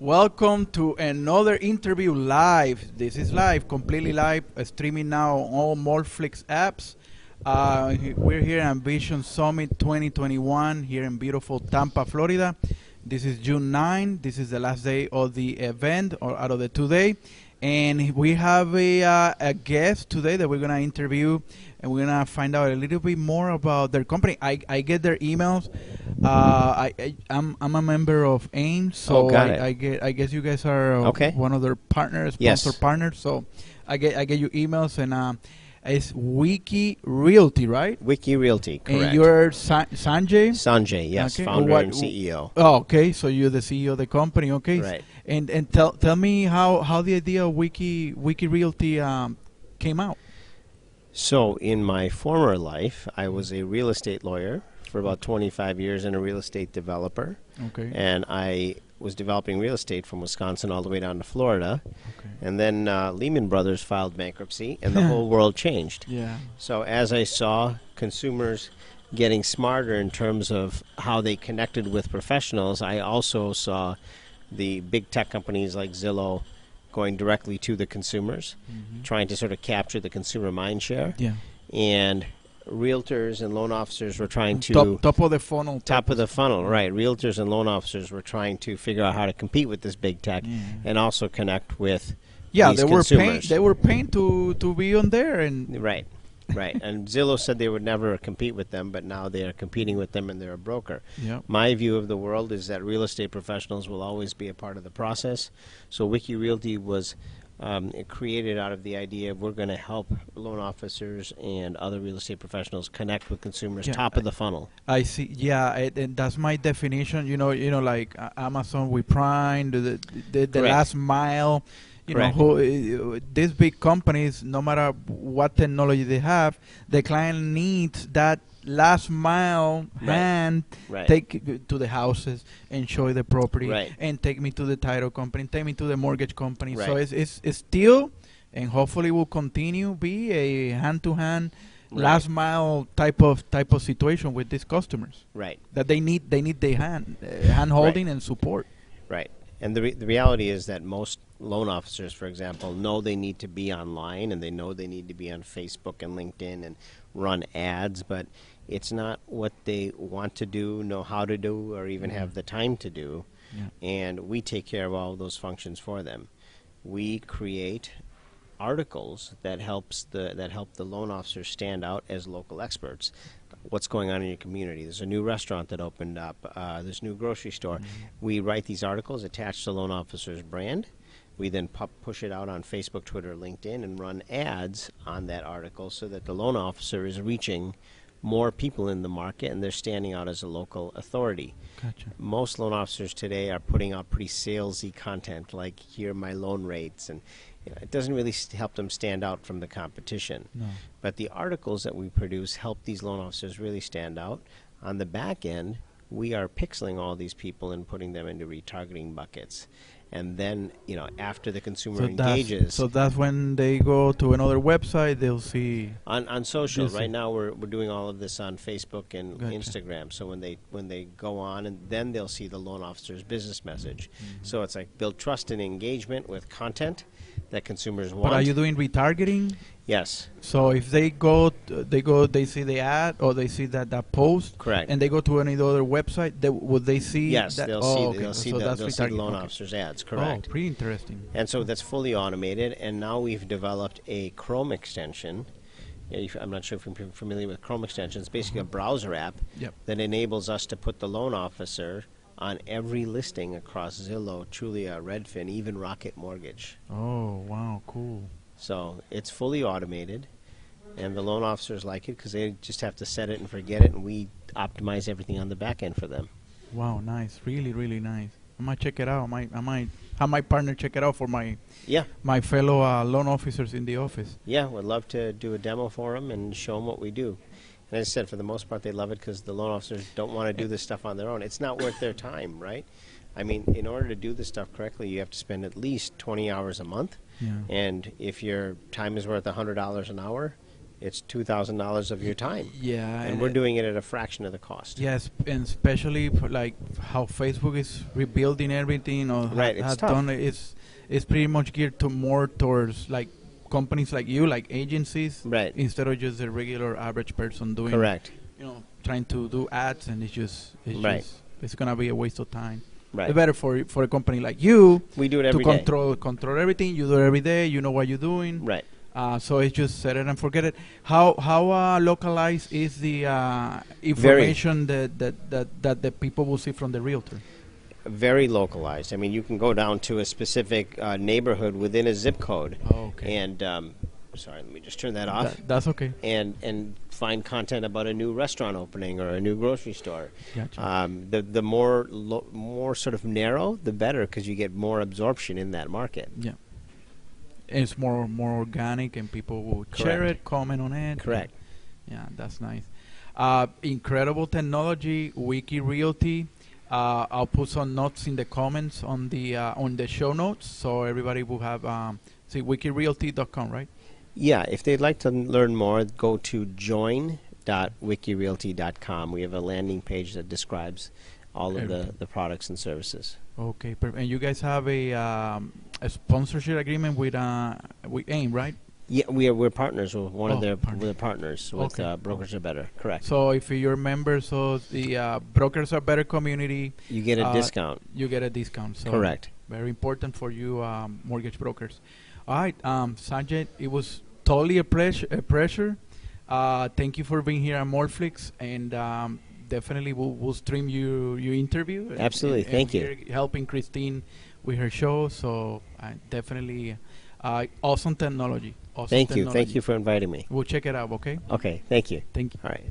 Welcome to another interview live. This is live, completely live, uh, streaming now on all Morflix apps. Uh, we're here at Vision Summit 2021 here in beautiful Tampa, Florida. This is June 9. This is the last day of the event, or out of the two day. And we have a, uh, a guest today that we're going to interview, and we're going to find out a little bit more about their company. I, I get their emails. Uh, I, I I'm I'm a member of AIME, so Oh, I. I get I guess you guys are uh, Okay. one of their partners, Yes. sponsor partners. So I get I get your emails and uh, it's Wiki Realty, right? Wiki Realty, correct. And you're Sa- Sanjay. Sanjay, yes, Okay. founder What- and CEO. Oh, okay. So you're the CEO of the company, okay? Right. And and tell tell me how how the idea of Wiki Wiki Realty um, came out. So, in my former life, I was a real estate lawyer for about 25 years and a real estate developer. Okay. And I was developing real estate from Wisconsin all the way down to Florida. okay. And then uh, Lehman Brothers filed bankruptcy, and the whole world changed. Yeah. So, as I saw consumers getting smarter in terms of how they connected with professionals, I also saw the big tech companies like Zillow going directly to the consumers, trying to sort of capture the consumer mind share. Yeah. And realtors and loan officers were trying to top top of the funnel. top of the funnel, right? Realtors and loan officers were trying to figure out how to compete with this big tech Yeah. and also connect with Yeah, they were paying. They were paying to to be on there, and Right, right. and Zillow said they would never compete with them, but now they are competing with them and they're a broker. yeah. My view of the world is that real estate professionals will always be a part of the process. So Wiki Realty was um, created out of the idea of we're going to help loan officers and other real estate professionals connect with consumers Yeah, top of the funnel. I see. Yeah, it, and that's my definition. You know, you know, like uh, Amazon with Prime, the the, the, the last mile. You Correct. know, who, uh, these big companies, no matter what technology they have, the client needs that last mile Right. hand Right. take to the houses and show the property Right. and take me to the title company, take me to the mortgage company. So it's, it's it's still and hopefully will continue be a hand to hand Right. last mile type of type of situation with these customers Right. that they need they need the hand uh, hand holding and support. Right. And the, re- the reality is that most loan officers, for example, know they need to be online and they know they need to be on Facebook and LinkedIn and run ads, but it's not what they want to do, know how to do, or even have the time to do. Yeah. And we take care of all of those functions for them. We create articles that helps the that help the loan officers stand out as local experts. What's going on in your community? There's a new restaurant that opened up. Uh, there's a new grocery store. We write these articles attached to the loan officer's brand. We then pu- push it out on Facebook, Twitter, LinkedIn, and run ads on that article so that the loan officer is reaching more people in the market and they're standing out as a local authority Gotcha. most loan officers today are putting out pretty salesy content like here are my loan rates and you know, it doesn't really st- help them stand out from the competition No. but the articles that we produce help these loan officers really stand out on the back end we are pixeling all these people and putting them into retargeting buckets and then you know after the consumer So engages that's, so that's when they go to another website, they'll see. on on social right now we're, we're doing all of this on facebook and Gotcha. instagram so when they when they go on and then they'll see the loan officer's business message Mm-hmm. so it's like build trust and engagement with content that consumers But are you doing retargeting? yes So if they go, they go, they see the ad or they see that that post, correct and they go to any other website, they, would they see? yes that? they'll oh, see okay. they'll see, so the, that's they'll see loan okay. officer's ads correct. Oh, correct pretty interesting. and so that's fully automated and now we've developed a chrome extension I'm not sure if you're familiar with Chrome extensions. It's basically a browser app Mm-hmm. Yep. that enables us to put the loan officer on every listing across Zillow, Trulia, Redfin, even Rocket Mortgage. Oh wow, cool. So it's fully automated, and the loan officers like it because they just have to set it and forget it, and we optimize everything on the back end for them. Wow, nice. Really, really nice. I might check it out. I might, I might have my partner check it out for my Yeah, my fellow uh, loan officers in the office. yeah, would love to do a demo for them and show them what we do. And as I said, for the most part, they love it because the loan officers don't want to do this stuff on their own. It's not worth their time, right? I mean, in order to do this stuff correctly, you have to spend at least 20 hours a month. Yeah. And if your time is worth $100 an hour, it's two thousand dollars of your time, Yeah, and we're doing it at a fraction of the cost. Yes, and especially for like how Facebook is rebuilding everything or ha- it's tough. done it, it's it's pretty much geared to more towards like companies like you, like agencies, Right. instead of just a regular average person doing Correct. you know trying to do ads and it's just it's Right. just it's gonna be a waste of time. Right. It's better for for a company like you We do it every to every day. control control everything. You do it every day. You know what you're doing. Right. Uh, so it's just set it and forget it. How how uh, localized is the uh, information that, that, that, that the people will see from the realtor? Very localized. I mean, you can go down to a specific uh, neighborhood within a zip code, Okay. and um, sorry, let me just turn that off. That, that's okay. and and find content about a new restaurant opening or a new grocery store. Gotcha. Um, the the more lo- more sort of narrow, the better because you get more absorption in that market. yeah. It's more more organic and people will share it, comment on it. Correct. Yeah, that's nice. Uh, incredible technology, Wiki Realty. Uh, I'll put some notes in the comments on the uh, on the show notes, so everybody will have um, see wikirealty.com, right? Yeah, if they'd like to learn more, go to join.wikirealty.com. We have a landing page that describes all of the, the products and services. Okay, and you guys have a um, a sponsorship agreement with uh with AIME, right? Yeah, we are we're partners with one Oh, of their partner. with partners with Okay. uh, Brokers Are Better. Correct. So if you're members of the uh, Brokers Are Better community, you get a uh, discount. you get a discount. So Correct. Very important for you um, mortgage brokers. All right, um, Sanjay, it was totally a, pleasure. A pleasure. Uh, thank you for being here on Morflix, and um, definitely we'll, we'll stream you your interview. Absolutely, and- thank and you. Helping Christine with her show. So I definitely uh, awesome technology. Thank you. Thank you for inviting me. We'll check it out. Okay. Okay, thank you. Thank you. All right.